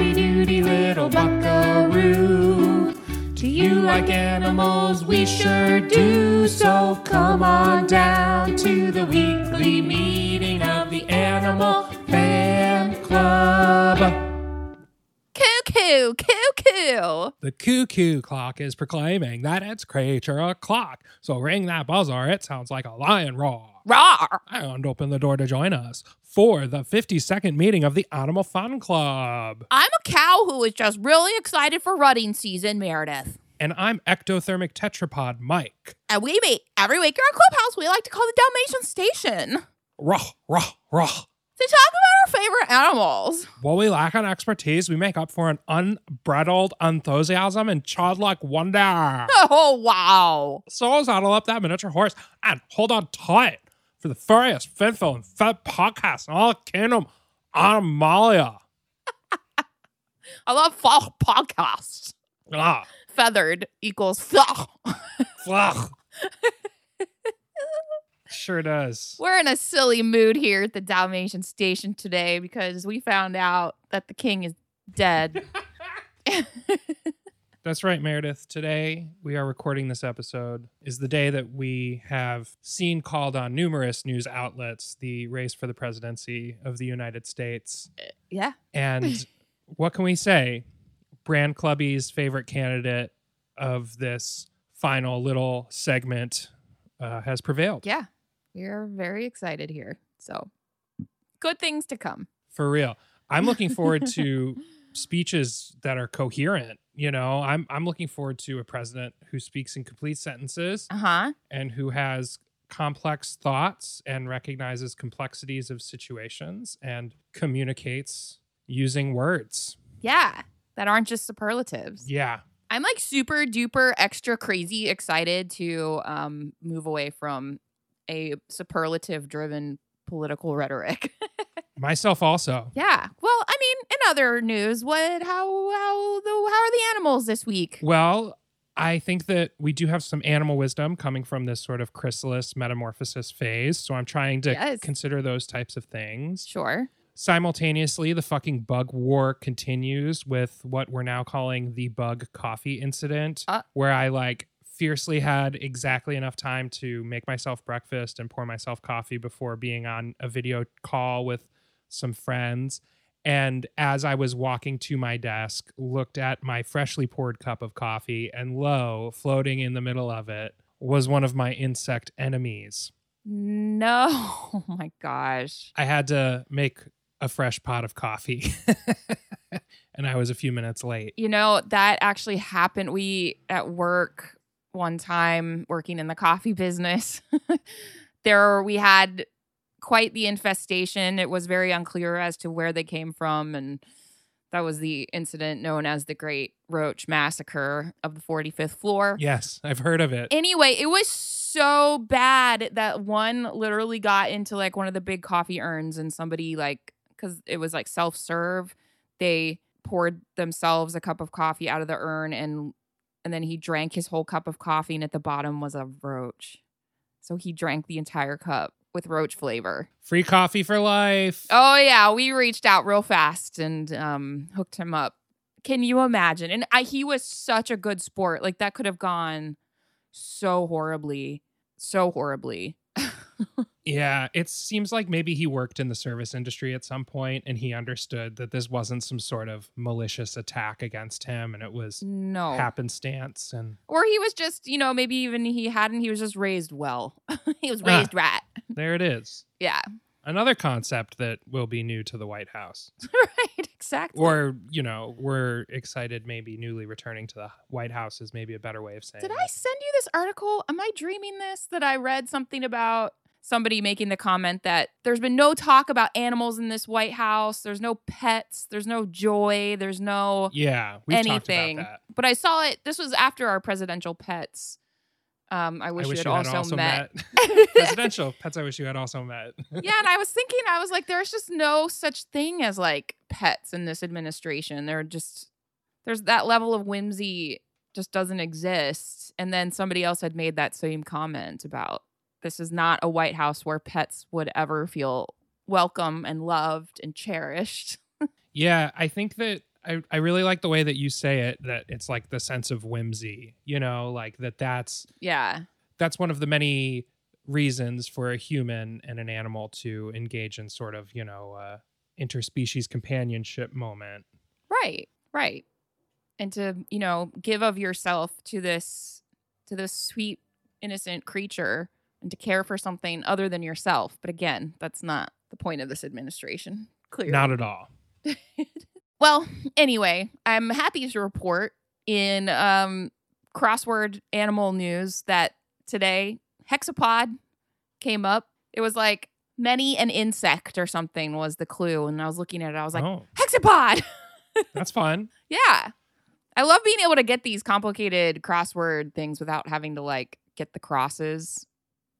howdy doody little buckaroo. Do you like animals? We sure do. So come on down to the weekly meeting of the Animal Fan Club. Cuckoo, cuckoo. The cuckoo clock is proclaiming that it's creature o'clock. So ring that buzzer. It sounds like a lion roar. Rawr. And open the door to join us for the 52nd meeting of the Animal Fan Club. I'm a cow who is just really excited for rutting season, Meredith. And I'm ectothermic tetrapod Mike. And we meet every week in our clubhouse we like to call the Dalmatian Station Ruh, ruh, ruh. To talk about our favorite animals. While we lack on expertise, we make up for an unbridled enthusiasm and childlike wonder. Oh, wow. So I'll saddle up that miniature horse and hold on tight for the furriest, finful, and fat podcast in all kingdom, Animalia. I love fall podcasts. Ah, Feathered equals fall. flach. Sure does. We're in a silly mood here at the Dalmatian Station today because we found out that the king is dead. That's right, Meredith. Today, we are recording this episode, is the day that we have seen called on numerous news outlets the race for the presidency of the United States. yeah. And what can we say? Brand Clubby's favorite candidate of this final little segment uh, has prevailed. Yeah. We're very excited here. So, good things to come. For real. I'm looking forward to speeches that are coherent. You know, I'm I'm looking forward to a president who speaks in complete sentences Uh huh. and who has complex thoughts and recognizes complexities of situations and communicates using words. Yeah. That aren't just superlatives. Yeah. I'm like super duper extra crazy excited to um, move away from a superlative driven political rhetoric. Myself also. yeah. Well, I mean, in other news, what how how the how are the animals this week? Well, I think that we do have some animal wisdom coming from this sort of chrysalis metamorphosis phase. So I'm trying to Yes. consider those types of things. Sure. Simultaneously, the fucking bug war continues with what we're now calling the bug coffee incident, Uh. where I like fiercely had exactly enough time to make myself breakfast and pour myself coffee before being on a video call with some friends. And as I was walking to my desk, looked at my freshly poured cup of coffee, and lo, floating in the middle of it was one of my insect enemies. No. Oh my gosh. I had to make a fresh pot of coffee. and I was a few minutes late. You know, that actually happened. We at work one time working in the coffee business. there we had quite the infestation. It was very unclear as to where they came from and that was the incident known as the Great Roach Massacre of the 45th floor. Yes, I've heard of it. Anyway, it was so bad that one literally got into like one of the big coffee urns and somebody like cuz it was like self-serve, they poured themselves a cup of coffee out of the urn and and then he drank his whole cup of coffee and at the bottom was a roach. So he drank the entire cup with roach flavor. Free coffee for life. Oh yeah, we reached out real fast and um hooked him up. Can you imagine? And I he was such a good sport. Like that could have gone so horribly, so horribly. Yeah, it seems like maybe he worked in the service industry at some point and he understood that this wasn't some sort of malicious attack against him and it was No. happenstance and Or he was just, you know, maybe even he hadn't, he was just raised well. he was Ah. raised rat. there it is. Yeah. Another concept that will be new to the White House. right, exactly. Or, you know, we're excited maybe newly returning to the White House is maybe a better way of saying Did it. I send you this article? Am I dreaming this? That I read something about somebody making the comment that there's been no talk about animals in this White House. There's no pets. There's no joy. There's no Yeah, we've anything. talked about that. But I saw it. This was after our presidential pets. Um, I wish, I wish you had you had also, also met. met. Presidential pets I wish you had also met. yeah, and I was thinking, I was like, there's just no such thing as like pets in this administration. They're just there's that level of whimsy just doesn't exist. And then somebody else had made that same comment about this is not a White House where pets would ever feel welcome and loved and cherished. Yeah, I think that I, I really like the way that you say it that it's like the sense of whimsy you know like that that's Yeah. that's one of the many reasons for a human and an animal to engage in sort of you know uh, interspecies companionship moment Right. Right. And to, you know, give of yourself to this to this sweet innocent creature and to care for something other than yourself. But again, that's not the point of this administration. Clearly. not at all Well, anyway, I'm happy to report in um, crossword animal news that today hexapod came up. It was like many an insect or something was the clue, and I was looking at it. I was like, oh hexapod. that's fun yeah, I love being able to get these complicated crossword things without having to like get the crosses.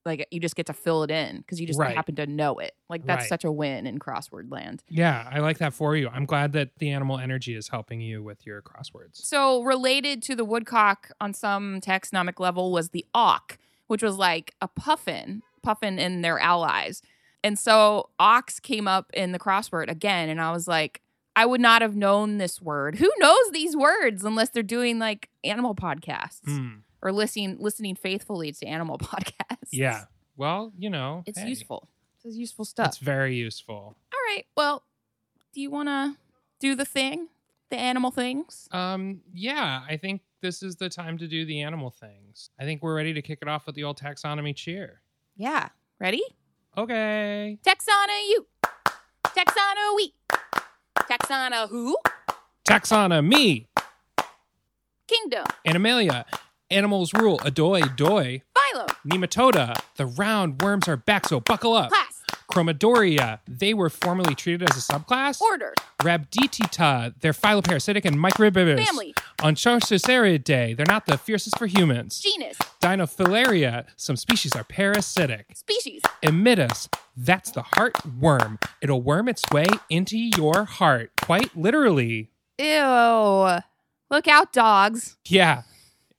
Like you just get to fill it in because you just Right. happen to know it. Like that's Right. such a win in crossword land. yeah i like that for you i'm glad that the animal energy is helping you with your crosswords So related to the woodcock on some taxonomic level was the auk, which was like a puffin, puffin and their allies. And so ox came up in the crossword again, and I was like, I would not have known this word. Who knows these words unless they're doing like animal podcasts Hmm. Or listening listening faithfully to animal podcasts? yeah well you know It's hey, useful. It's useful stuff. it's very useful All right. Well, do you want to do the thing? The animal things? Um, yeah, I think this is the time to do the animal things. I think we're ready to kick it off with the old taxonomy cheer. Yeah. Ready? Okay. Texana you. Texana we. Texana who? Taxonomy. Me. Kingdom. Animalia. Animals rule. Adoy, doy. Phylum. Nematoda. The round worms are back, so buckle up. Class. Chromadorea. They were formerly treated as a subclass. Order. Rhabditida. They're phytoparasitic and microbious. Family. Onchocercidae. They're not the fiercest for humans. Genus. Dirofilaria. Some species are parasitic. Species. Immitis. That's the heart worm. It'll worm its way into your heart, quite literally. Ew. Look out, dogs. Yeah,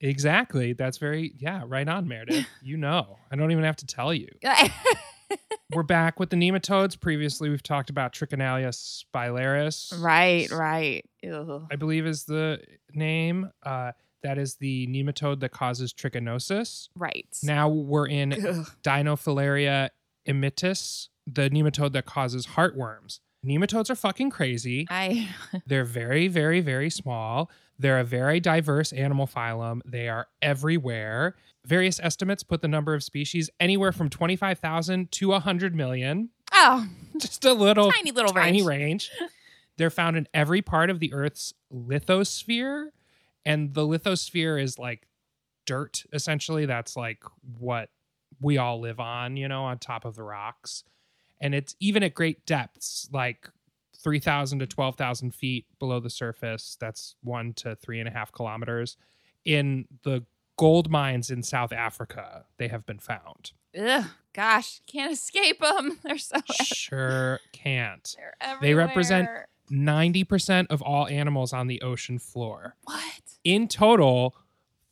exactly. That's very, yeah, right on, Meredith. You know, I don't even have to tell you. We're back with the nematodes. Previously, we've talked about Trichinella spiralis. right, right. Ew. I believe is the name. Uh, that is the nematode that causes trichinosis. Right. Now we're in Ugh. Dirofilaria immitis, the nematode that causes heartworms. Nematodes are fucking crazy. I They're very, very, very small. They're a very diverse animal phylum. They are everywhere. Various estimates put the number of species anywhere from 25,000 to 100 million. oh, Just a little tiny little tiny range. range. They're found in every part of the Earth's lithosphere. And the lithosphere is like dirt, essentially. That's like what we all live on, you know, on top of the rocks. And it's even at great depths, like 3,000 to 12,000 feet below the surface. That's one to three and a half kilometers. In the gold mines in South Africa, they have been found. Ugh, gosh, can't escape them. They're so Sure can't. they're everywhere. They represent 90% of all animals on the ocean floor. what? In total,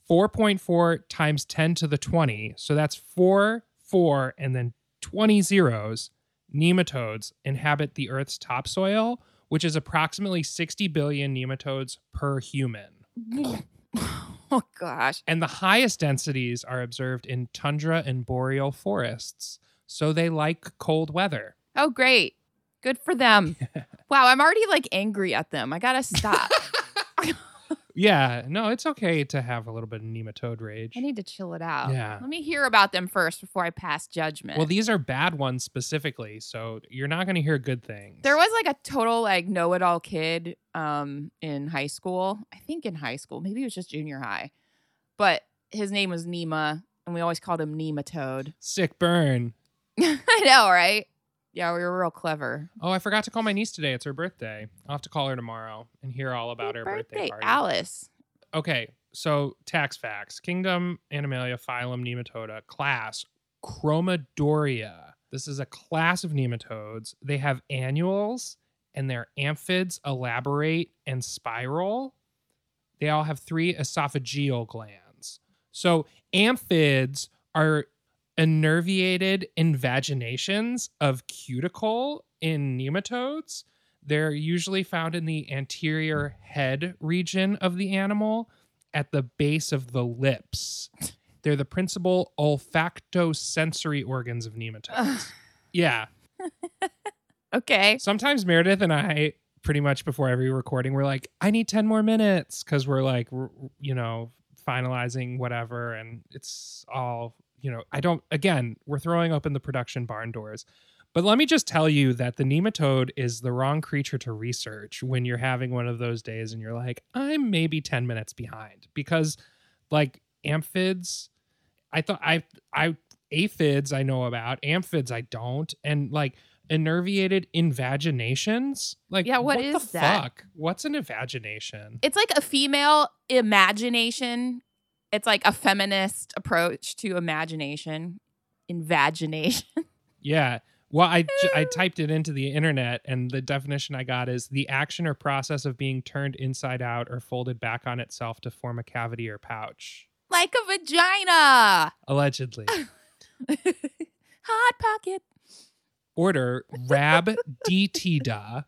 4.4 times 10 to the 20. So that's 4, 4, and then 20 zeros. Nematodes inhabit the Earth's topsoil, which is approximately 60 billion nematodes per human. oh gosh. And the highest densities are observed in tundra and boreal forests. So they like cold weather. Oh great. Good for them. wow, I'm already like angry at them. I gotta stop. Yeah, no, it's okay to have a little bit of nematode rage. I need to chill it out. Yeah. Let me hear about them first before I pass judgment. Well, these are bad ones specifically, so you're not going to hear good things. there was like a total like know-it-all kid um in high school. I think in high school, maybe it was just junior high. But his name was Nema, and we always called him Nematode. sick burn. I know, right? Yeah, we were real clever. Oh, I forgot to call my niece today. It's her birthday. I'll have to call her tomorrow and hear all about Happy her birthday, party. Alice. Okay, so tax facts: Kingdom, Animalia, phylum, Nematoda, class, Chromadorea. This is a class of nematodes. They have annuals, and their amphids elaborate and spiral. They all have three esophageal glands. So amphids are innervated invaginations of cuticle in nematodes They're usually found in the anterior head region of the animal at the base of the lips. They're the principal olfactosensory organs of nematodes. yeah. Okay. Sometimes Meredith and I, pretty much before every recording, we're like, I need 10 more minutes because we're like, you know, finalizing whatever. And it's all, you know, I don't, again, we're throwing open the production barn doors. But let me just tell you that the nematode is the wrong creature to research when you're having one of those days and you're like, I'm maybe 10 minutes behind because like amphids, I thought I, I, aphids I know about, amphids I don't. And like, innervated invaginations? Like, Yeah, what the that? Fuck? What's an invagination? It's like a female imagination. It's like a feminist approach to imagination. Invagination. Yeah. Well, I, I typed it into the internet, and the definition I got is the action or process of being turned inside out or folded back on itself to form a cavity or pouch. like a vagina. Allegedly. Hot pocket. Order Rhabditida.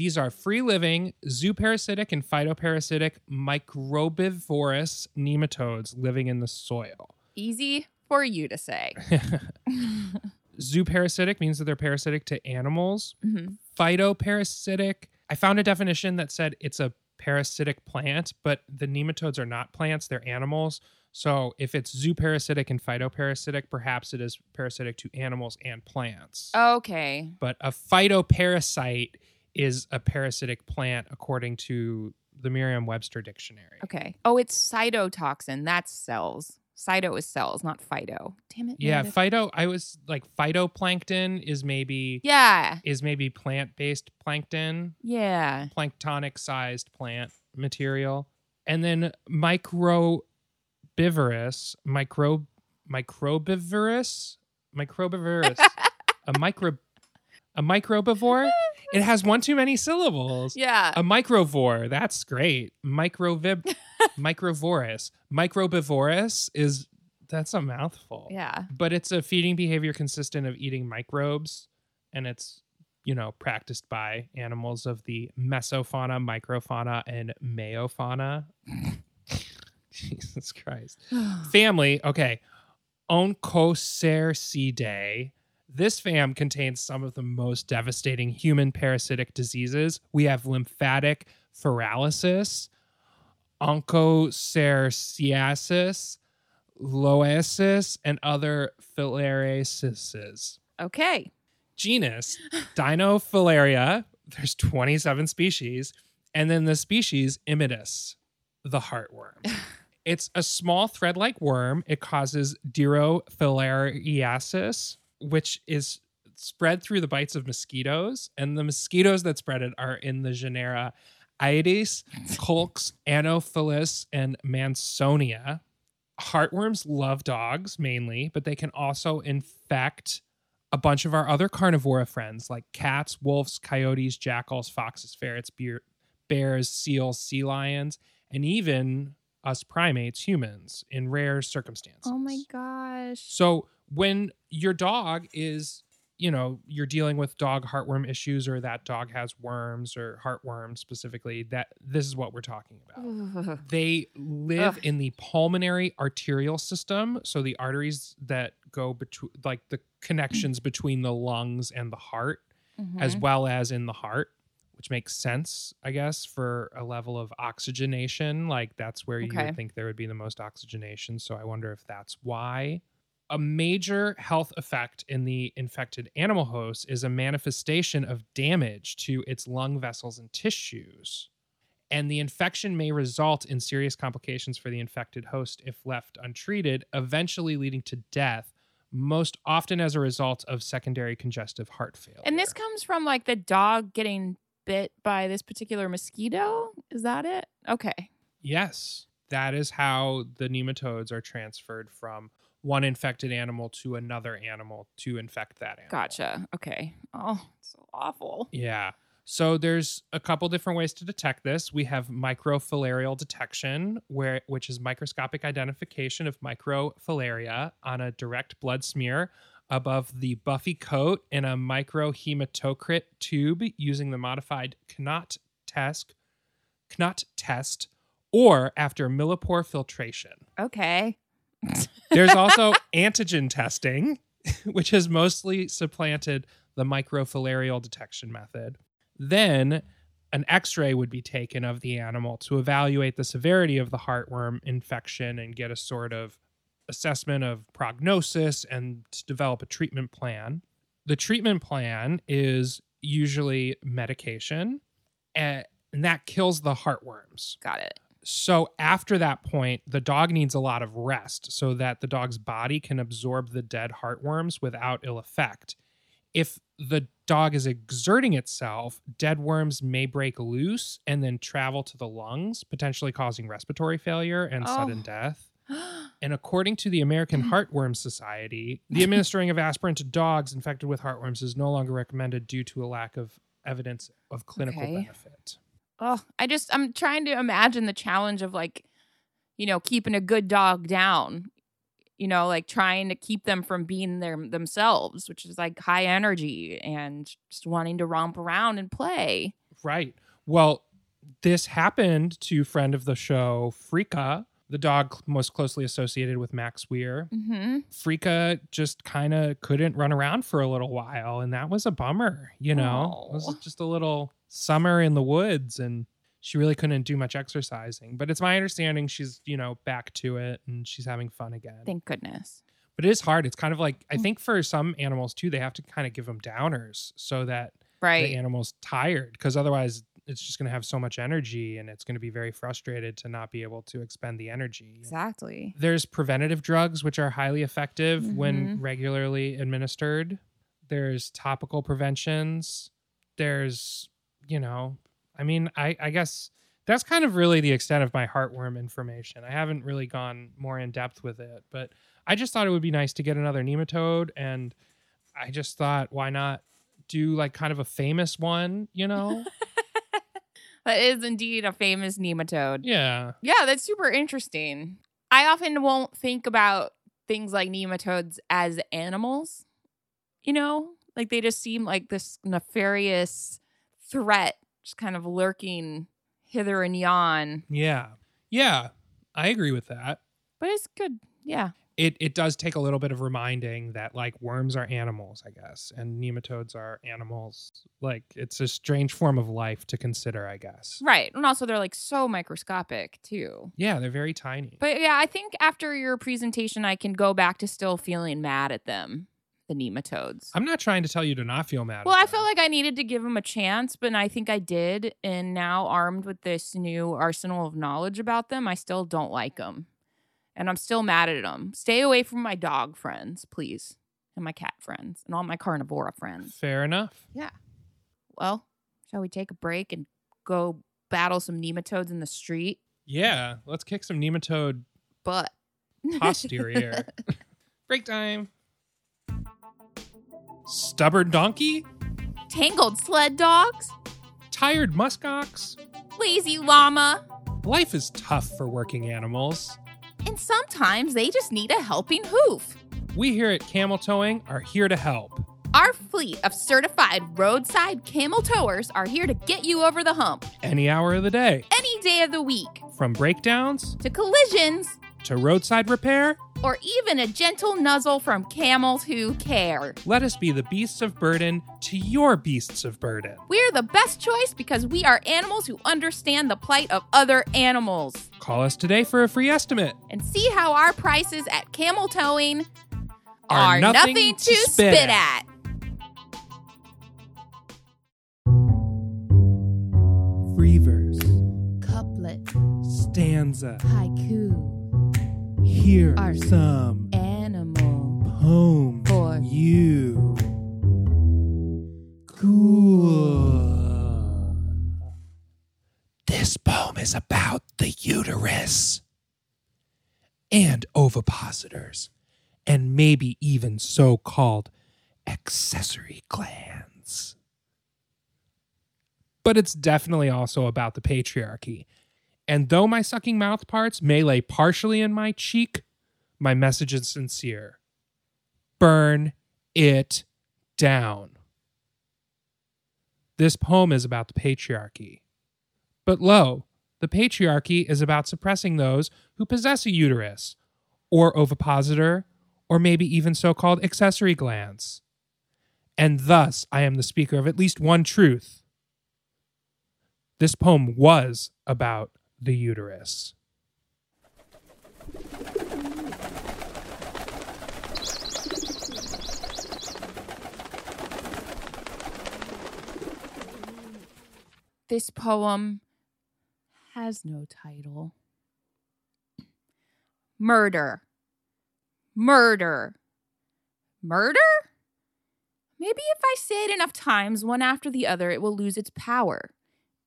These are free living, zooparasitic, and phytoparasitic microbivorous nematodes living in the soil. Easy for you to say. Zooparasitic means that they're parasitic to animals. Mhm. Phytoparasitic, I found a definition that said it's a parasitic plant, but the nematodes are not plants, they're animals. So if it's zooparasitic and phytoparasitic, perhaps it is parasitic to animals and plants. Okay. But a phytoparasite is a parasitic plant according to the Merriam Webster dictionary. Okay. Oh, it's cytotoxin. That's cells. Cyto is cells, not phyto. Damn it. Yeah, Meredith. phyto I was like phytoplankton is maybe yeah. is maybe plant-based plankton. Yeah. planktonic sized plant material. And then microbivorous, micro microbivorous, microbivorous, a micro a microbivore. It has one too many syllables. Yeah. A microvore, that's great. Microvib microvorous. Microbivorous is that's a mouthful. yeah. But it's a feeding behavior consistent of eating microbes and it's you know practiced by animals of the mesofauna, microfauna and meiofauna. Jesus Christ. Family, okay. Onchocercidae. This fam contains some of the most devastating human parasitic diseases. We have lymphatic filariasis, onchocerciasis, loiasis, and other filariasis. okay. Genus Dirofilaria. There's 27 species, and then the species Immitis, the heartworm. It's a small thread-like worm. It causes dirophilariasis, which is spread through the bites of mosquitoes, and the mosquitoes that spread it are in the genera Aedes, Culex, Anopheles, and Mansonia. Heartworms love dogs mainly, but they can also infect a bunch of our other carnivora friends like cats, wolves, coyotes, jackals, foxes, ferrets, bear, bears, seals, sea lions, and even us primates, humans, in rare circumstances. Oh my gosh. So when your dog is, you know, you're dealing with dog heartworm issues or that dog has worms or heartworms specifically, that this is what we're talking about. They live Ugh. in the pulmonary arterial system, so the arteries that go between like the connections between the lungs and the heart as Mhm. well as in the heart, which makes sense, I guess, for a level of oxygenation. Like that's where you would think there would be the most oxygenation. So I wonder if that's why. A major health effect in the infected animal host is a manifestation of damage to its lung vessels and tissues. And the infection may result in serious complications for the infected host if left untreated, eventually leading to death, most often as a result of secondary congestive heart failure. and this comes from like the dog getting bit by this particular mosquito. Is that it? Okay. Yes, that is how the nematodes are transferred from one infected animal to another animal to infect that animal. Gotcha. Okay. Oh, it's so awful. Yeah. So there's a couple different ways to detect this. We have microfilarial detection, where which is microscopic identification of microfilaria on a direct blood smear above the buffy coat in a microhematocrit tube using the modified Knott test, Knott test, or after millipore filtration. Okay. There's also antigen testing, which has mostly supplanted the microfilarial detection method. Then an x ray would be taken of the animal to evaluate the severity of the heartworm infection and get a sort of assessment of prognosis and to develop a treatment plan. The treatment plan is usually medication, eh, and that kills the heartworms. Got it. So after that point, the dog needs a lot of rest so that the dog's body can absorb the dead heartworms without ill effect. If the dog is exerting itself, dead worms may break loose and then travel to the lungs, potentially causing respiratory failure and Oh. sudden death. And according to the American mm. Heartworm Society, the administering of aspirin to dogs infected with heartworms is no longer recommended due to a lack of evidence of clinical Okay. benefit. Oh, I just I'm trying to imagine the challenge of like, you know, keeping a good dog down. You know, like trying to keep them from being their themselves, which is like high energy and just wanting to romp around and play. Right. Well, this happened to friend of the show, Frika, the dog most closely associated with Max Weir. Mm-hmm. Frika just kind of couldn't run around for a little while, and that was a bummer, you know? It was just a little summer in the woods, and she really couldn't do much exercising. But it's my understanding she's, you know, back to it and she's having fun again. Thank goodness. but it is hard. It's kind of like, I Mm. think for some animals too, they have to kind of give them downers so that the animal's tired because otherwise it's just going to have so much energy and it's going to be very frustrated to not be able to expend the energy. Exactly. There's preventative drugs which are highly effective when Mhm. regularly administered. There's topical preventions. There's, you know, I mean, I, I guess that's kind of really the extent of my heartworm information. I haven't really gone more in depth with it, but I just thought it would be nice to get another nematode and I just thought why not do like kind of a famous one, you know? That is indeed a famous nematode. yeah. Yeah, that's super interesting. I often won't think about things like nematodes as animals, you know? Like they just seem like this nefarious threat just kind of lurking hither and yon. Yeah. Yeah. I agree with that. But it's good. Yeah. it it does take a little bit of reminding that like worms are animals, I guess, and nematodes are animals. Like it's a strange form of life to consider, I guess. Right. And also they're like so microscopic too. Yeah, they're very tiny. But yeah, I think after your presentation I can go back to still feeling mad at them, the nematodes. I'm not trying to tell you to not feel mad. Well, I felt like I needed to give him a chance, but I think I did. And now, armed with this new arsenal of knowledge about them, I still don't like them. And I'm still mad at them. Stay away from my dog friends, please. And my cat friends and all my carnivora friends. fair enough. Yeah. Well, shall we take a break and go battle some nematodes in the street? Yeah, let's kick some nematode butt posterior. Break time. Stubborn donkey, tangled sled dogs, tired muskox. lazy llama, Life is tough for working animals. and sometimes they just need a helping hoof. We here at Camel Towing are here to help. Our fleet of certified roadside camel towers are here to get you over the hump Any hour of the day, any day of the week. from breakdowns To collisions to roadside repair, or even a gentle nuzzle from camels who care. let us be the beasts of burden to your beasts of burden. We're the best choice because we are animals who understand the plight of other animals. Call us today for a free estimate. And see how our prices at camel towing Are are, nothing nothing, to to spit spit, at. at. Free verse, Couplet, stanza. haiku, Here Are some animal. poems For you. Cool. This poem is about the uterus and ovipositors, and maybe even so called accessory glands. But it's definitely also about the patriarchy. And though my sucking mouth parts may lay partially in my cheek, my message is sincere. Burn it down. This poem is about the patriarchy. But lo, the patriarchy is about suppressing those who possess a uterus, or ovipositor, or maybe even so called accessory glands. And thus, I am the speaker of at least one truth. This poem was about the uterus. This poem has no title. Murder. Murder. Murder? Maybe if I say it enough times, one after the other, it will lose its power.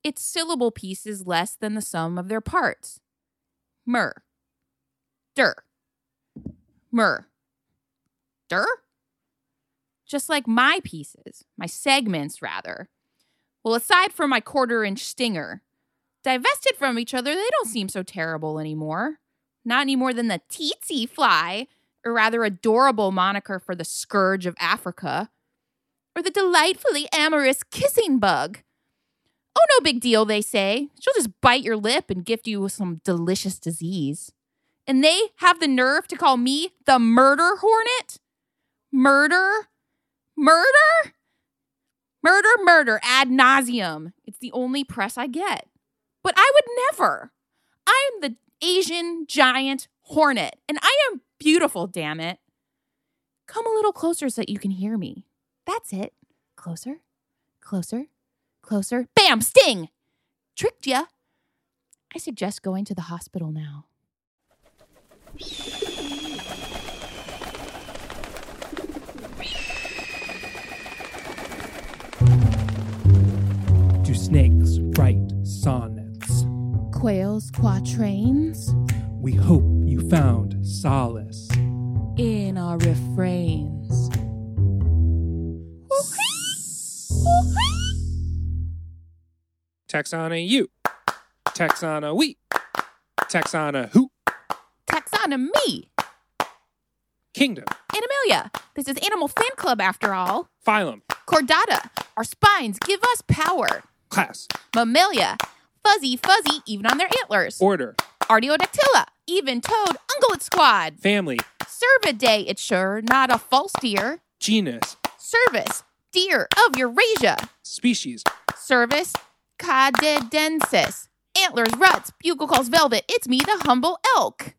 Its syllable piece is less than the sum of their parts. Mur. Der. Mur. Der? Just like my pieces, my segments, rather. Well, aside from my quarter inch stinger, divested from each other, they don't seem so terrible anymore. Not any more than the tsetse fly, or rather adorable moniker for the scourge of Africa, or the delightfully amorous kissing bug. Oh, no big deal, they say. She'll just bite your lip and gift you with some delicious disease. And they have the nerve to call me the murder hornet? Murder? Murder? Murder, murder, ad nauseum. It's the only press I get. But I would never. I am the Asian giant hornet, and I am beautiful, damn it. Come a little closer so that you can hear me. That's it. Closer, closer, closer. Bam! Sting! Tricked ya. I suggest going to the hospital now. Do snakes write sonnets? Quails quatrains We hope you found solace. in our refrains. Taxana you. Taxana we. Taxana who. Taxonomy. Kingdom. Animalia. This is Animal Fan Club after all. Phylum. Chordata. Our spines give us power. Class. Mammalia. Fuzzy, fuzzy, even on their antlers. Order. Artiodactyla. Even toed, ungulate squad. Family. Cervidae, it's sure, not a false deer. Genus. Cervus. Deer of Eurasia. Species. Cervus canadensis. Antlers, ruts, bugle calls velvet. It's me, the humble elk.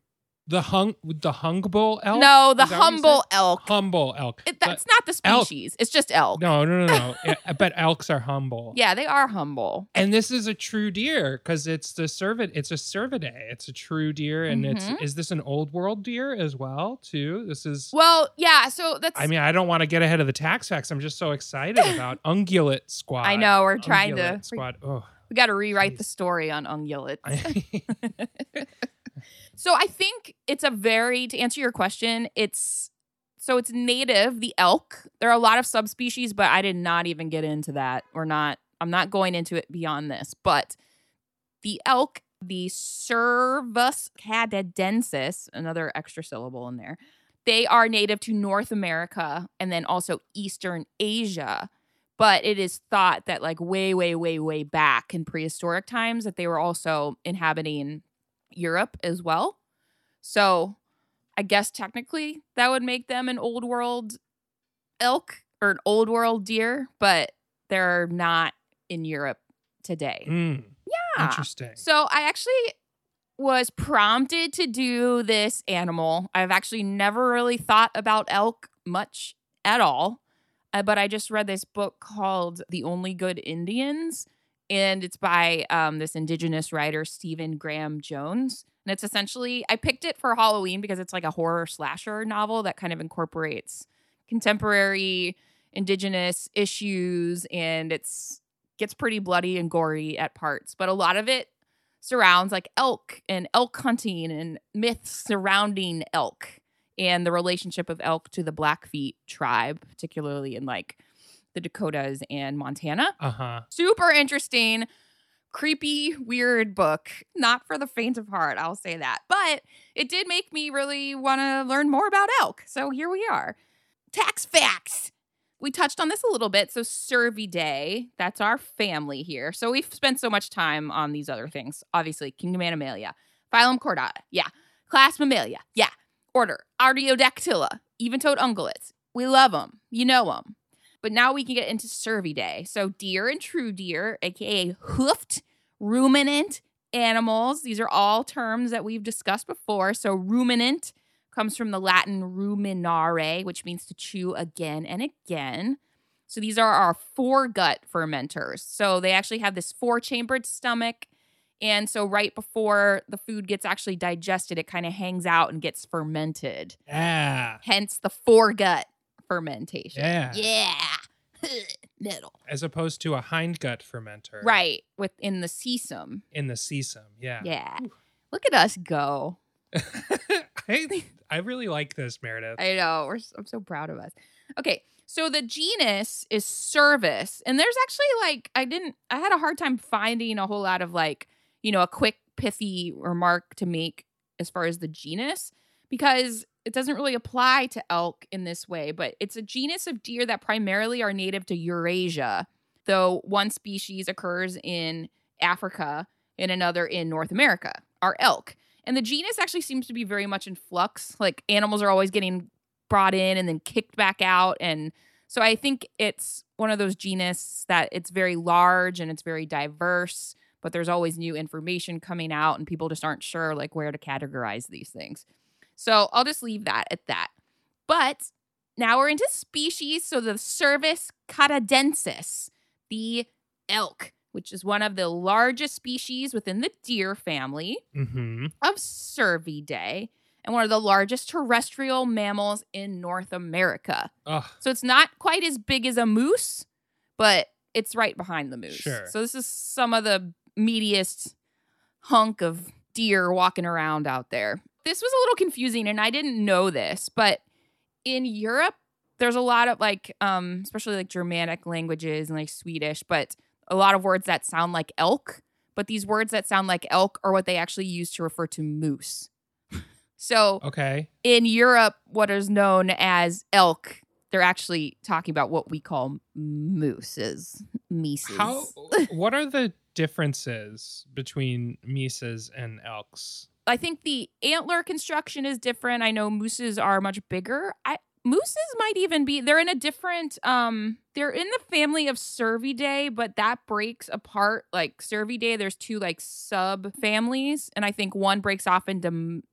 The hung the hungbull elk? No, the Is that what you humble elk. Humble elk. It, But- that's not the elk. species. It's just elk. no, no, no, no. But elks are humble. Yeah, they are humble. And this is a true deer because it's the cervid. It's a cervidae. It's a true deer, and Mhm. it's is this an old world deer as well too? This is. Well, yeah, so that's I mean, I don't want to get ahead of the tax facts. I'm just so excited about ungulate squad. I know, we're trying to- squad. Oh, we got to rewrite Jeez. the story on ungulates. So I think it's a very to answer your question, it's so it's native, the elk. There are a lot of subspecies, but I did not even get into that. Or not I'm not going into it beyond this. But the elk, the Cervus canadensis, another extra syllable in there, they are native to North America and then also Eastern Asia. But it is thought that like way, way, way, way back in prehistoric times that they were also inhabiting Europe as well. So I guess technically that would make them an old world elk or an old world deer, but they're not in Europe today. Mm, Yeah. Interesting. So I actually was prompted to do this animal. I've actually never really thought about elk much at all. Uh, but I just read this book called The Only Good Indians, and it's by um, this indigenous writer, Stephen Graham Jones. And it's essentially, I picked it for Halloween because it's like a horror slasher novel that kind of incorporates contemporary indigenous issues and it's gets pretty bloody and gory at parts. But a lot of it surrounds like elk and elk hunting and myths surrounding elk and the relationship of elk to the Blackfeet tribe, particularly in like the Dakotas and Montana. Uh huh. Super interesting, creepy, weird book. Not for the faint of heart, I'll say that. But it did make me really want to learn more about elk. So here we are. tax facts. We touched on this a little bit. So, Cervidae, that's our family here. So, we've spent so much time on these other things. Obviously, Kingdom Animalia, Phylum Chordata, yeah. Class Mammalia, yeah. Order Artiodactyla, even toed ungulates. We love them. You know them. But now we can get into Cervidae. So, deer and true deer, aka hoofed, ruminant animals. These are all terms that we've discussed before. So, ruminant comes from the Latin ruminare, which means to chew again and again. So, these are our foregut fermenters. So, they actually have this four chambered stomach. And so, right before the food gets actually digested, it kind of hangs out and gets fermented. Yeah. Hence the foregut fermentation. Yeah. Yeah. Middle. As opposed to a hindgut fermenter. Right. Within the sesame. In the sesame. Yeah. Yeah. Look at us go. I, I really like this, Meredith. I know. We're, I'm so proud of us. Okay. So the genus is Cervus. And there's actually like, I didn't, I had a hard time finding a whole lot of like, you know, a quick, pithy remark to make as far as the genus because it doesn't really apply to elk in this way, but it's a genus of deer that primarily are native to Eurasia, though one species occurs in Africa and another in North America, are elk. And the genus actually seems to be very much in flux. Like animals are always getting brought in and then kicked back out. And so I think it's one of those genus that it's very large and it's very diverse, but there's always new information coming out and people just aren't sure like where to categorize these things. So I'll just leave that at that. But now we're into species. So the Cervus canadensis, the elk, which is one of the largest species within the deer family Mm-hmm. of Cervidae and one of the largest terrestrial mammals in North America. Oh, So it's not quite as big as a moose, but it's right behind the moose. Sure. So this is some of the meatiest hunk of deer walking around out there. This was a little confusing and I didn't know this, but in Europe there's a lot of like um especially like Germanic languages and like Swedish, but a lot of words that sound like elk, but these words that sound like elk are what they actually use to refer to moose. so okay. in Europe, what is known as elk, they're actually talking about what we call mooses, mises. How? what are the differences between mises and elks? I think the antler construction is different. I know mooses are much bigger. I mooses might even be they're in a different um they're in the family of cervidae but that breaks apart like cervidae there's two like sub families and i think one breaks off into m-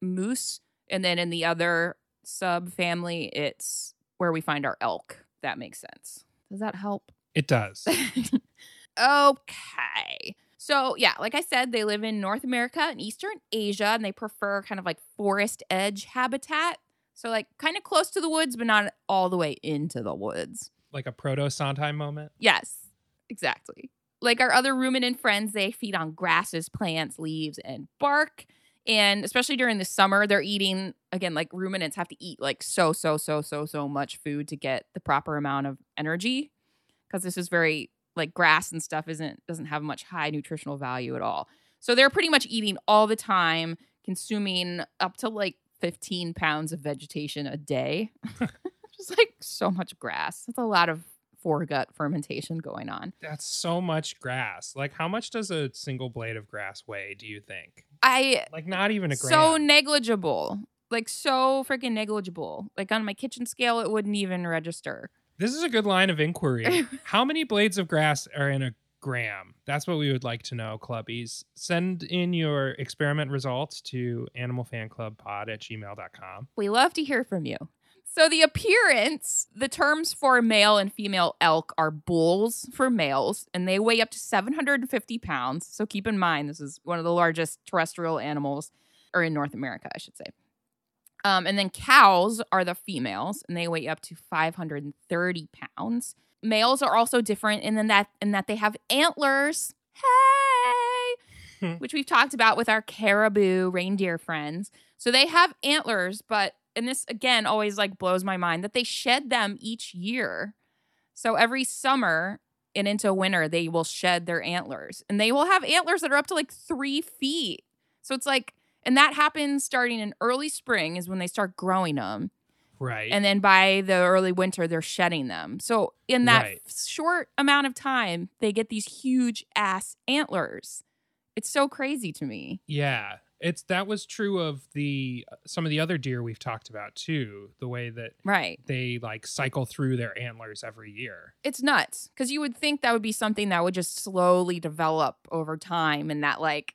moose and then in the other sub family it's where we find our elk that makes sense does that help It does. okay. So, yeah, like I said, they live in North America and Eastern Asia, and they prefer kind of like forest edge habitat. So, like, kind of close to the woods, but not all the way into the woods. like a proto Sondheim moment. Yes, exactly. Like our other ruminant friends, they feed on grasses, plants, leaves, and bark. And especially during the summer, they're eating, again, like ruminants have to eat like so, so, so, so, so much food to get the proper amount of energy. Because this is very, like grass and stuff isn't, doesn't have much high nutritional value at all. So they're pretty much eating all the time, consuming up to like 15 pounds of vegetation a day. Just like so much grass. That's a lot of foregut fermentation going on. That's so much grass. Like, how much does a single blade of grass weigh? Do you think? I Like, not even a gram. so negligible. Like so freaking negligible. Like on my kitchen scale it wouldn't even register. This is a good line of inquiry. how many blades of grass are in a gram? That's what we would like to know, clubbies. Send in your experiment results to animalfanclubpod at gmail.com. We love to hear from you. So the appearance, the terms for male and female elk are bulls for males, and they weigh up to 750 pounds. So keep in mind, this is one of the largest terrestrial animals, or in North America, I should say. Um, and then cows are the females, and they weigh up to 530 pounds. Males are also different in that in that they have antlers. Hey, which we've talked about with our caribou reindeer friends. So they have antlers, but and this again always like blows my mind that they shed them each year. So every summer and into winter, they will shed their antlers, and they will have antlers that are up to like three feet. So it's like, and that happens starting in early spring is when they start growing them, Right. and then by the early winter they're shedding them. So in that Right. short amount of time, they get these huge ass antlers. It's so crazy to me. yeah. It's that was true of the uh, some of the other deer we've talked about too. The way that Right. they like cycle through their antlers every year. It's nuts cuz you would think that would be something that would just slowly develop over time and that like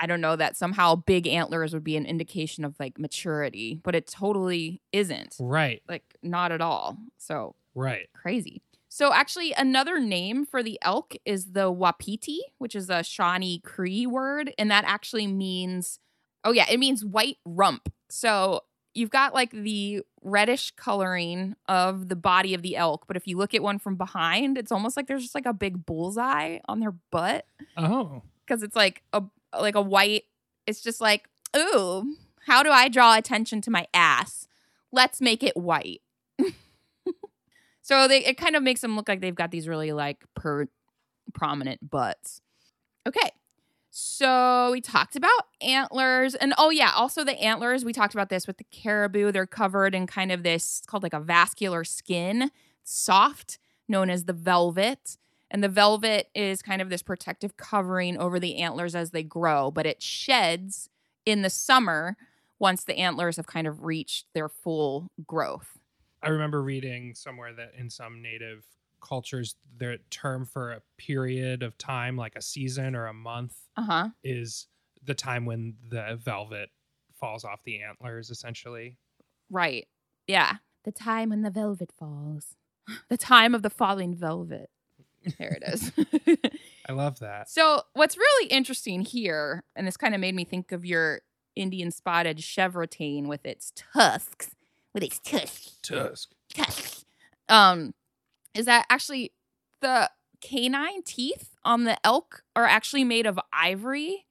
I don't know that somehow big antlers would be an indication of like maturity, but it totally isn't. Right. Like not at all. So Right. Crazy. So actually, another name for the elk is the wapiti, which is a Shawnee Cree word, and that actually means, oh yeah, it means white rump. So you've got like the reddish coloring of the body of the elk, but if you look at one from behind, it's almost like there's just like a big bullseye on their butt Oh. because it's like a like a white. It's just like, ooh, how do I draw attention to my ass? Let's make it white. so they it kind of makes them look like they've got these really like per prominent butts. Okay. So we talked about antlers and oh yeah, also the antlers, we talked about this with the caribou. They're covered in kind of this it's called like a vascular skin, soft, known as the velvet. And the velvet is kind of this protective covering over the antlers as they grow, but it sheds in the summer once the antlers have kind of reached their full growth. I remember reading somewhere that in some native cultures, the term for a period of time, like a season or a month, Uh huh. is the time when the velvet falls off the antlers, essentially. Right. Yeah. The time when the velvet falls. The time of the falling velvet. There it is. I love that. so, what's really interesting here, and this kind of made me think of your Indian spotted chevrotain with its tusks, with its tusks, Tusk. tusks, um, is that actually the canine teeth on the elk are actually made of ivory,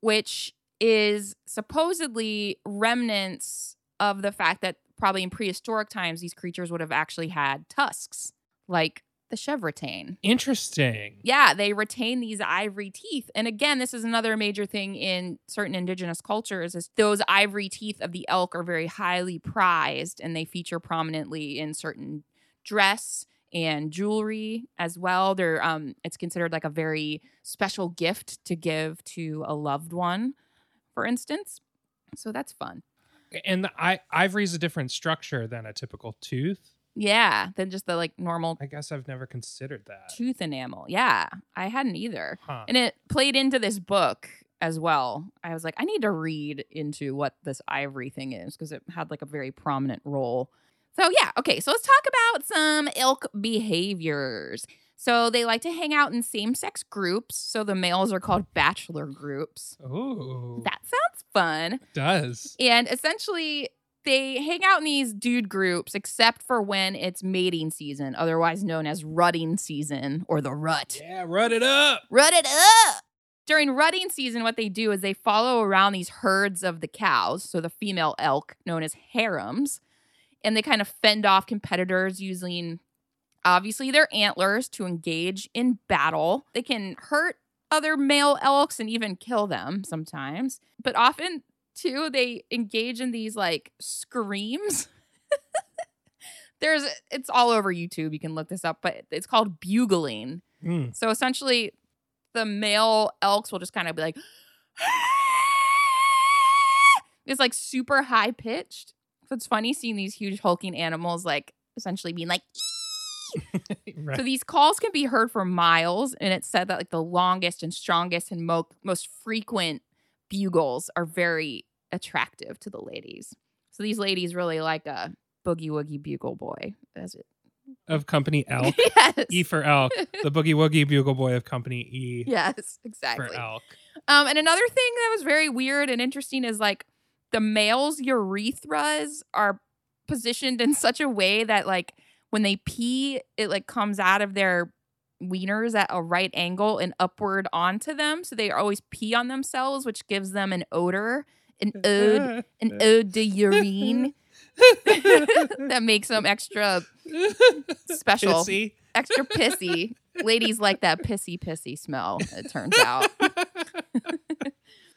which is supposedly remnants of the fact that probably in prehistoric times these creatures would have actually had tusks, like the chevrotain. Interesting. Yeah, they retain these ivory teeth. And again, this is another major thing in certain indigenous cultures is those ivory teeth of the elk are very highly prized and they feature prominently in certain dress and jewelry as well. They're um it's considered like a very special gift to give to a loved one, for instance. So that's fun. And the I- ivory is a different structure than a typical tooth. Yeah, than just the like normal I guess I've never considered that. tooth enamel. Yeah, I hadn't either. Huh. And it played into this book as well. I was like, I need to read into what this ivory thing is because it had like a very prominent role. So, yeah, okay, so let's talk about some elk behaviors. So, they like to hang out in same sex groups. So, the males are called bachelor groups. Ooh. That sounds fun. does. And essentially, they hang out in these dude groups except for when it's mating season, otherwise known as rutting season or the rut. Yeah, rut it up. Rut it up. During rutting season, what they do is they follow around these herds of the cows, so the female elk, known as harems, and they kind of fend off competitors using obviously their antlers to engage in battle. They can hurt other male elks and even kill them sometimes, but often too they engage in these like screams. There's it's all over YouTube. You can look this up, but it's called bugling. Mm. So essentially, the male elks will just kind of be like, it's like super high pitched. So it's funny seeing these huge hulking animals like essentially being like, right. so these calls can be heard for miles. And it's said that like the longest and strongest and mo- most frequent bugles are very attractive to the ladies. So these ladies really like a boogie woogie bugle boy. As it. of Company Elk. yes. E for elk. The boogie woogie bugle boy of Company E yes, exactly. for elk. Um, and another thing that was very weird and interesting is like the male's urethras are positioned in such a way that like when they pee, it like comes out of their wieners at a right angle and upward onto them. So they always pee on themselves, which gives them an odor, an ode, an ode de urine that makes them extra special Pissy. extra pissy. Ladies like that pissy pissy smell, it turns out.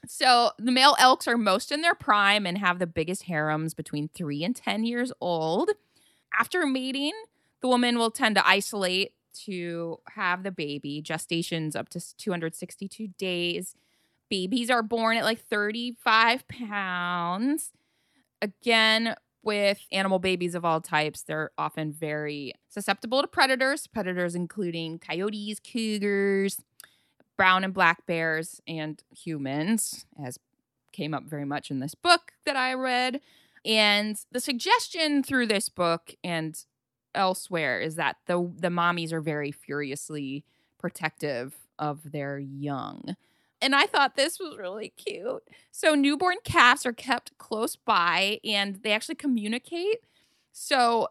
So the male elks are most in their prime and have the biggest harems between three and 10 years old. After mating, the woman will tend to isolate to have the baby. Gestation's up to 262 days. Babies are born at like 35 pounds. Again, with animal babies of all types, they're often very susceptible to predators, predators including coyotes, cougars, brown and black bears, and humans, as came up very much in this book that I read. And the suggestion through this book and elsewhere is that the the mommies are very furiously protective of their young. And I thought this was really cute. So newborn calves are kept close by and they actually communicate. So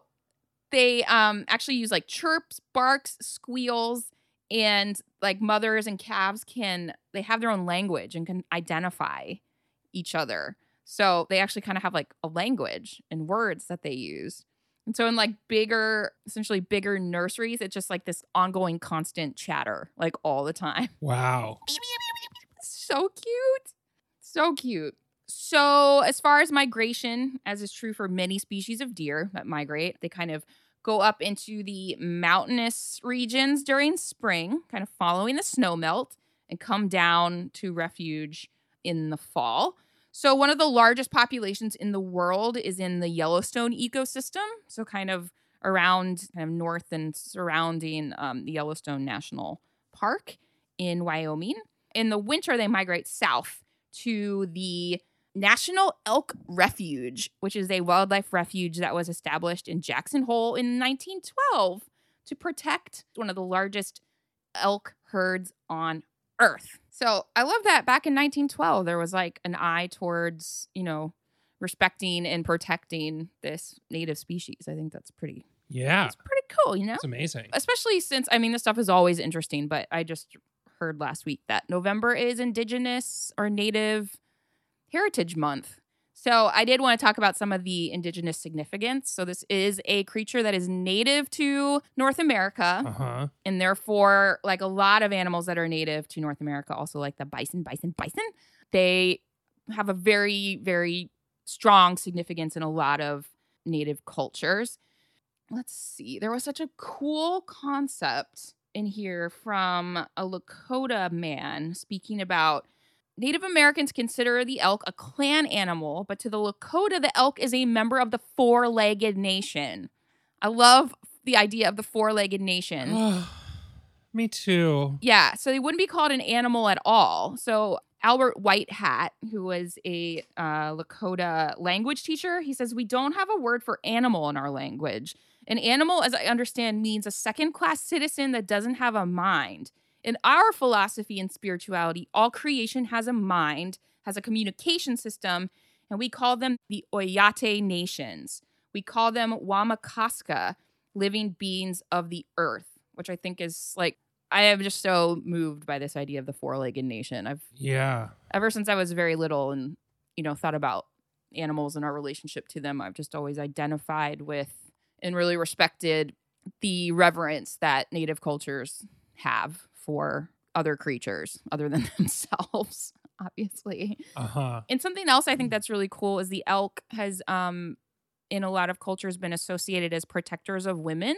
they um actually use like chirps, barks, squeals and like mothers and calves can they have their own language and can identify each other. So they actually kind of have like a language and words that they use. And so in like bigger, essentially bigger nurseries, it's just like this ongoing constant chatter, like all the time. Wow. So cute. So cute. So, as far as migration, as is true for many species of deer that migrate, they kind of go up into the mountainous regions during spring, kind of following the snow melt, and come down to refuge in the fall. So, one of the largest populations in the world is in the Yellowstone ecosystem. So, kind of around kind of north and surrounding um, the Yellowstone National Park in Wyoming. In the winter, they migrate south to the National Elk Refuge, which is a wildlife refuge that was established in Jackson Hole in 1912 to protect one of the largest elk herds on earth. So I love that back in 1912, there was like an eye towards, you know, respecting and protecting this native species. I think that's pretty, Yeah. it's pretty cool, you know? It's amazing. Especially since, I mean, this stuff is always interesting, but I just heard last week that November is Indigenous or Native Heritage Month. So I did want to talk about some of the indigenous significance. So this is a creature that is native to North America Uh huh. and therefore like a lot of animals that are native to north america also like the bison bison bison they have a very very strong significance in a lot of native cultures let's see there was such a cool concept in here from a lakota man speaking about Native Americans consider the elk a clan animal, but to the Lakota, the elk is a member of the four legged nation. I love the idea of the four legged nation. Me too. Yeah, so they wouldn't be called an animal at all. So Albert White Hat, who was a uh, Lakota language teacher, he says we don't have a word for animal in our language. An animal, as I understand, means a second class citizen that doesn't have a mind. In our philosophy and spirituality, all creation has a mind, has a communication system, and we call them the Oyate nations. We call them Wamakaska, living beings of the earth, which I think is like I am just so moved by this idea of the four-legged nation. I've Yeah. ever since I was very little and you know thought about animals and our relationship to them, I've just always identified with and really respected the reverence that native cultures have for other creatures other than themselves, obviously. Uh huh. And something else I think that's really cool is the elk has um in a lot of cultures been associated as protectors of women.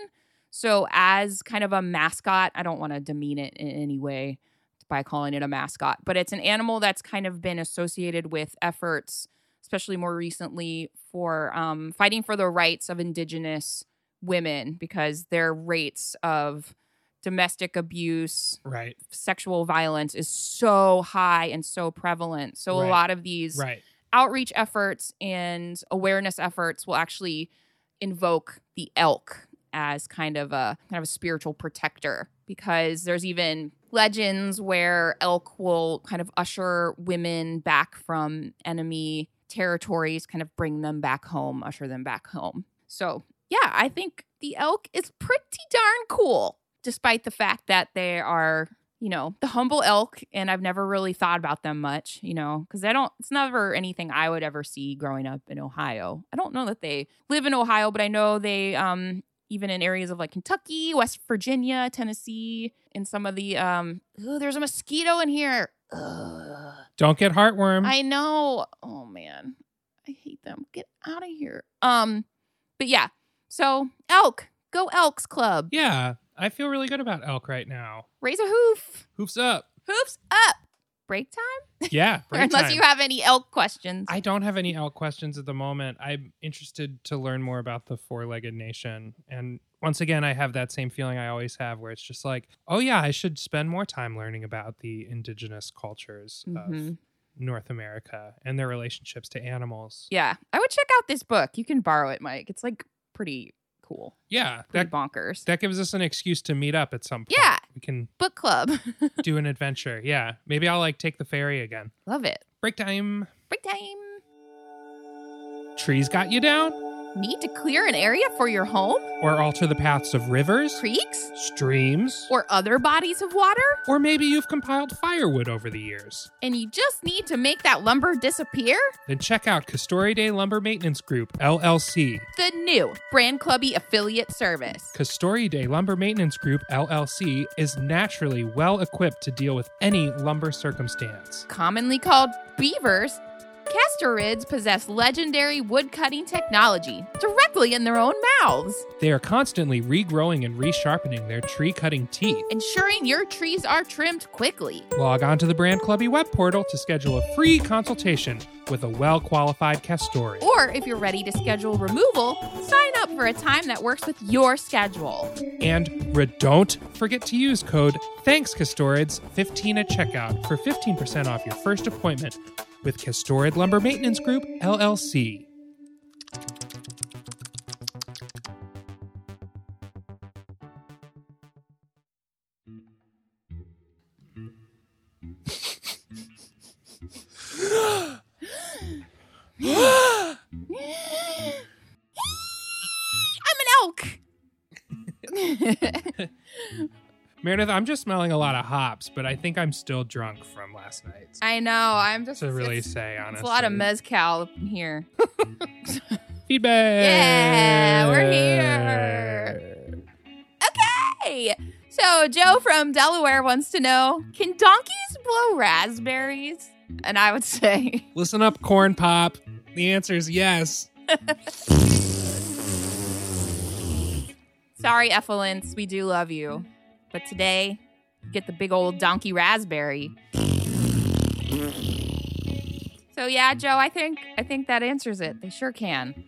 So as kind of a mascot, I don't want to demean it in any way by calling it a mascot, but it's an animal that's kind of been associated with efforts, especially more recently, for um, fighting for the rights of indigenous women because their rates of domestic abuse, Right. sexual violence is so high and so prevalent. So Right. a lot of these Right. outreach efforts and awareness efforts will actually invoke the elk as kind of a kind of a spiritual protector because there's even legends where elk will kind of usher women back from enemy territories kind of bring them back home usher them back home so yeah i think the elk is pretty darn cool despite the fact that they are you know, the humble elk, and I've never really thought about them much, you know, because I don't, it's never anything I would ever see growing up in Ohio. I don't know that they live in Ohio, but I know they, um, even in areas of like Kentucky, West Virginia, Tennessee, in some of the, um, oh, there's a mosquito in here. Ugh. Don't get heartworm. I know. Oh man, I hate them. Get out of here. Um, but yeah. So elk, go Elks Club. yeah, I feel really good about elk right now. Raise a hoof. Hoofs up. Hoofs up. Break time. Yeah, break Unless time. you have any elk questions. I don't have any elk questions at the moment. I'm interested to learn more about the four legged nation. And once again, I have that same feeling I always have where it's just like, oh, yeah, I should spend more time learning about the indigenous cultures of Mhm. North America and their relationships to animals. Yeah, I would check out this book. You can borrow it, Mike. It's like pretty cool, Yeah, pretty that, bonkers. that gives us an excuse to meet up at some point. Yeah. We can Book club. do an adventure. Yeah. Maybe I'll like take the ferry again. Love it. Break time. Break time. Trees got you down? Need to clear an area for your home, Or alter the paths of rivers, creeks, streams, or other bodies of water, or maybe you've compiled firewood over the years. and you just need to make that lumber disappear? Then check out Castoridae Lumber Maintenance Group, LLC. The new Brand Clubby affiliate service. Castoridae Lumber Maintenance Group, LLC is naturally well equipped to deal with any lumber circumstance. Commonly called beavers, Castorids possess legendary wood cutting technology directly in their own mouths, They are constantly regrowing and resharpening their tree cutting teeth. ensuring your trees are trimmed quickly. Log on to the Brand Clubby web portal to schedule a free consultation with a well qualified Castorid. Or if you're ready to schedule removal, sign up for a time that works with your schedule. And re- don't forget to use code Thanks Castorids 15 at checkout for 15% off your first appointment with Castorid Lumber Maintenance Group, LLC. Meredith, I'm just smelling a lot of hops, but I think I'm still drunk from last night. I know. I'm just To really it's, say, honestly. it's a lot of mezcal in here. feedback. Yeah, we're here. Okay. So Joe from Delaware wants to know: Can donkeys blow raspberries? And I would say, Listen up, corn pop. The answer is yes. sorry, effluence, we do love you, but today, get the big old donkey raspberry. So yeah, Joe, I think I think that answers it. They sure can.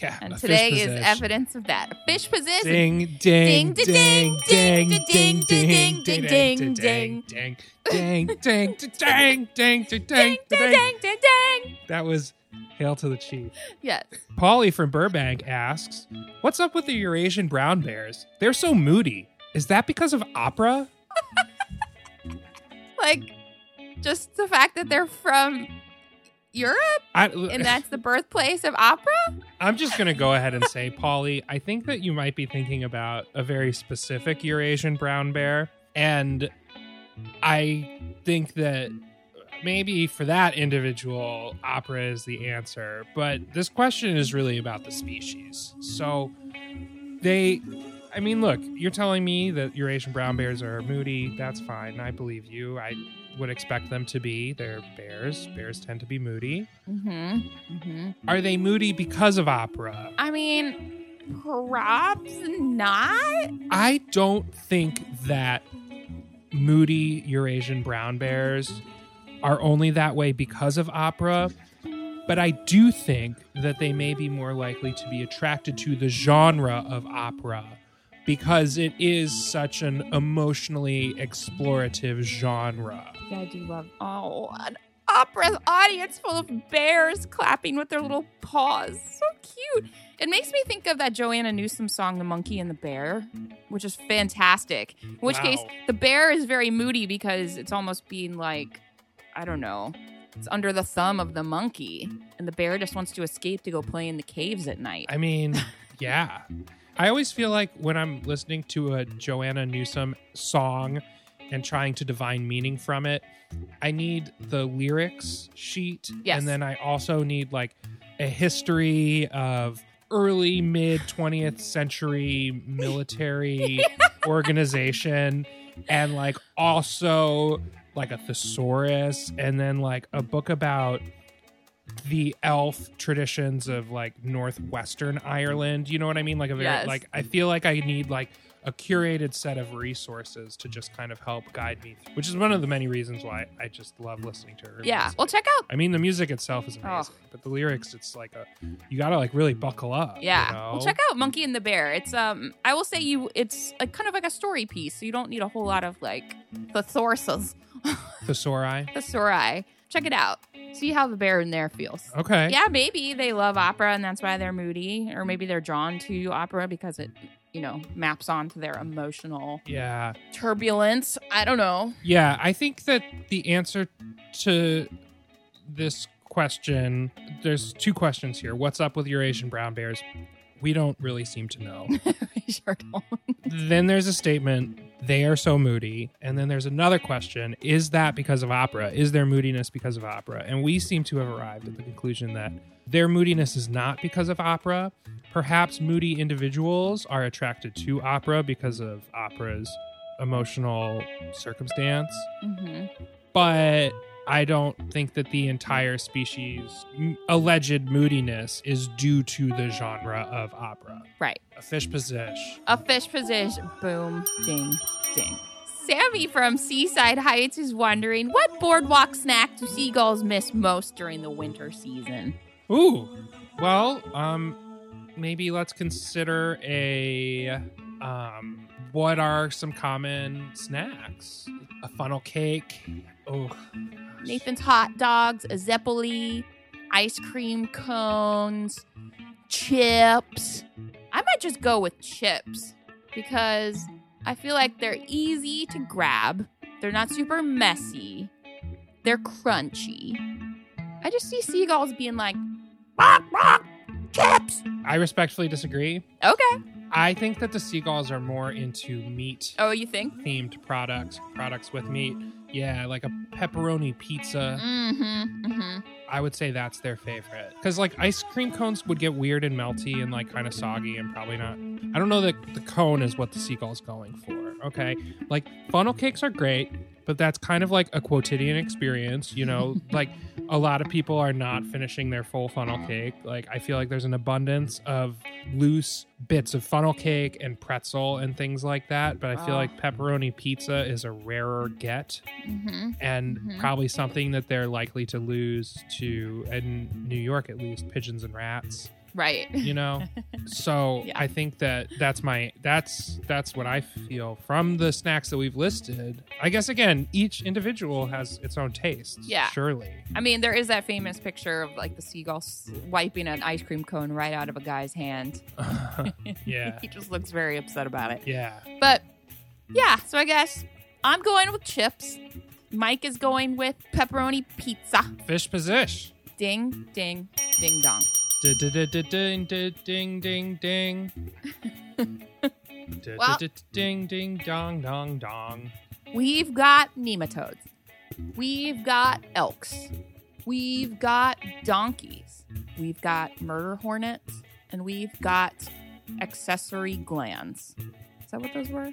Yeah. And today is evidence of that. A fish position. Ding, ding, Ding, ding, ding, ding, ding, ding, ding, ding, ding, ding, ding, ding, ding. ding, ding, ding, ding, ding, ding, Ding, ding, ding, ding. ding, ding, ding. That was Hail to the Chief. Yes. Polly from Burbank asks, What's up with the Eurasian brown bears? They're so moody. Is that because of opera? Like, just the fact that they're from Europe I, and that's the birthplace of opera? I'm just going to go ahead and say, Polly, I think that you might be thinking about a very specific Eurasian brown bear. And I think that maybe for that individual, opera is the answer. But this question is really about the species. So they. I mean, look, you're telling me that Eurasian brown bears are moody. That's fine. I believe you. I would expect them to be. They're bears. Bears tend to be moody. Mm-hmm. Mm-hmm. Are they moody because of opera? I mean, perhaps not. I don't think that moody Eurasian brown bears are only that way because of opera, but I do think that they may be more likely to be attracted to the genre of opera because it is such an emotionally explorative genre. Yeah, I do love. Oh, an opera audience full of bears clapping with their little paws. So cute. It makes me think of that Joanna Newsom song, The Monkey and the Bear, which is fantastic. In which Wow. case, the bear is very moody because it's almost being like, I don't know, it's under the thumb of the monkey. And the bear just wants to escape to go play in the caves at night. I mean, yeah. I always feel like when I'm listening to a Joanna Newsom song and trying to divine meaning from it, I need the lyrics sheet. Yes. And then I also need like a history of early mid 20th century military organization and like also like a thesaurus and then like a book about the elf traditions of like northwestern Ireland. You know what I mean? Like a very Yes. like I feel like I need like a curated set of resources to just kind of help guide me, which is one of the many reasons why I just love listening to her. Yeah. music. Well, check out. I mean, the music itself is amazing, but the lyrics, it's like a you gotta like really buckle up. you Yeah. know? Well, check out Monkey and the Bear. It's um, I will say you, it's like kind of like a story piece, so you don't need a whole lot of like thesaurus, Thesauri. thesauri. Check it out. See how the bear in there feels. Okay. Yeah, maybe they love opera and that's why they're moody, or maybe they're drawn to opera because it, you know, maps onto their emotional Yeah. turbulence. I don't know. Yeah. I think that the answer to this question, there's two questions here. What's up with Eurasian brown bears? We don't really seem to know. I sure don't. then there's a statement, they are so moody. And then there's another question, is that because of opera? Is their moodiness because of opera? And we seem to have arrived at the conclusion that their moodiness is not because of opera. Perhaps moody individuals are attracted to opera because of opera's emotional circumstance. hmm But I don't think that the entire species' alleged moodiness is due to the genre of opera. Right. A fish position. A fish position. Boom. Ding. Ding. Sammy from Seaside Heights is wondering what boardwalk snack do seagulls miss most during the winter season? Ooh. Well, um, maybe let's consider a um. What are some common snacks? A funnel cake. Oh, Nathan's hot dogs, a zeppoli, ice cream cones, chips. I might just go with chips because I feel like they're easy to grab. They're not super messy. They're crunchy. I just see seagulls being like, "Bark, bark, chips. I respectfully disagree. Okay. I think that the seagulls are more into meat Oh, you think? themed products, products with meat. Yeah, like a pepperoni pizza. Mm-hmm. Mm-hmm. I would say that's their favorite. Because like ice cream cones would get weird and melty and like kind of soggy and probably not. I don't know that the cone is what the seagull's going for. Okay, like funnel cakes are great, but that's kind of like a quotidian experience. You know, like a lot of people are not finishing their full funnel cake. Like I feel like there's an abundance of loose bits of funnel cake and pretzel and things like that. But I feel like pepperoni pizza is a rarer get Mm-hmm. and Mhm. probably something that they're likely to lose to in New York at least pigeons and rats Right. you know so Yeah. i think that that's my that's that's what i feel from the snacks that we've listed i guess again each individual has its own taste Yeah. surely I mean, there is that famous picture of like the seagull wiping an ice cream cone right out of a guy's hand. yeah he just looks very upset about it. yeah But yeah, so I guess I'm going with chips. Mike is going with pepperoni pizza. fish position Ding, ding, ding dong. Ding ding ding ding. Well- Ding ding dong dong dong. We've got nematodes. We've got elks. We've got donkeys. We've got murder hornets. And we've got accessory glands. Is that what those were?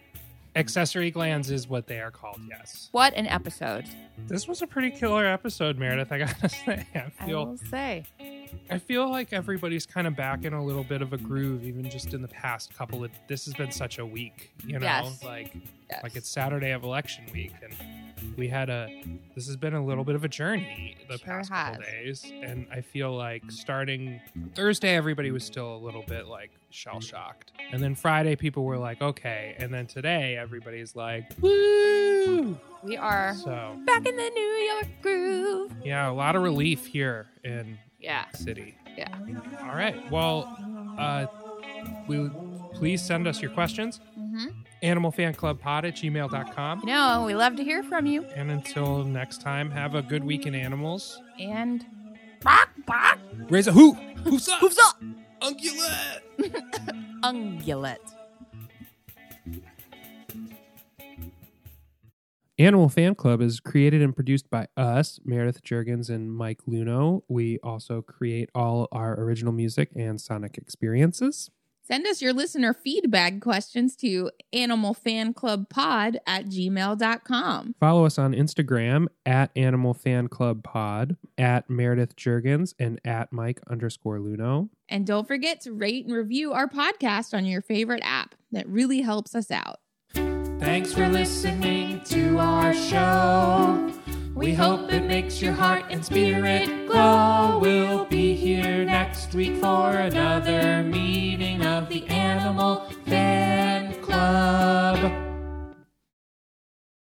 Accessory glands is what they are called. Yes. What an episode. This was a pretty killer episode, Meredith. I gotta say, I I feel will say. I feel like everybody's kind of back in a little bit of a groove, even just in the past couple of. This has been such a week, you know, Yes. like Yes. like it's Saturday of election week, and we had a. This has been a little bit of a journey the Sure past couple days, and I feel like starting Thursday, everybody was still a little bit like shell shocked, and then Friday, people were like, okay, and then today, everybody's like, woo. we are So back in the New York groove. yeah, a lot of relief here in Yeah. city. Yeah. All right. Well, uh, we please send us your questions. Mm-hmm. Animalfanclubpod at gmail.com. You know, we love to hear from you. And until next time, have a good week in animals. And bark, bark, Raise a hoop. Hoofs up. hoofs up, Ungulate. ungulate. Animal Fan Club is created and produced by us, Meredith Jurgens and Mike Luno. We also create all our original music and sonic experiences. Send us your listener feedback questions to animalfanclubpod at gmail.com. Follow us on Instagram at Animal Fan Club Pod, at Meredith Jurgens, and at Mike underscore Luno. And don't forget to rate and review our podcast on your favorite app. That really helps us out. Thanks for listening to our show. We hope it makes your heart and spirit glow. We'll be here next week for another meeting of the Animal Fan Club.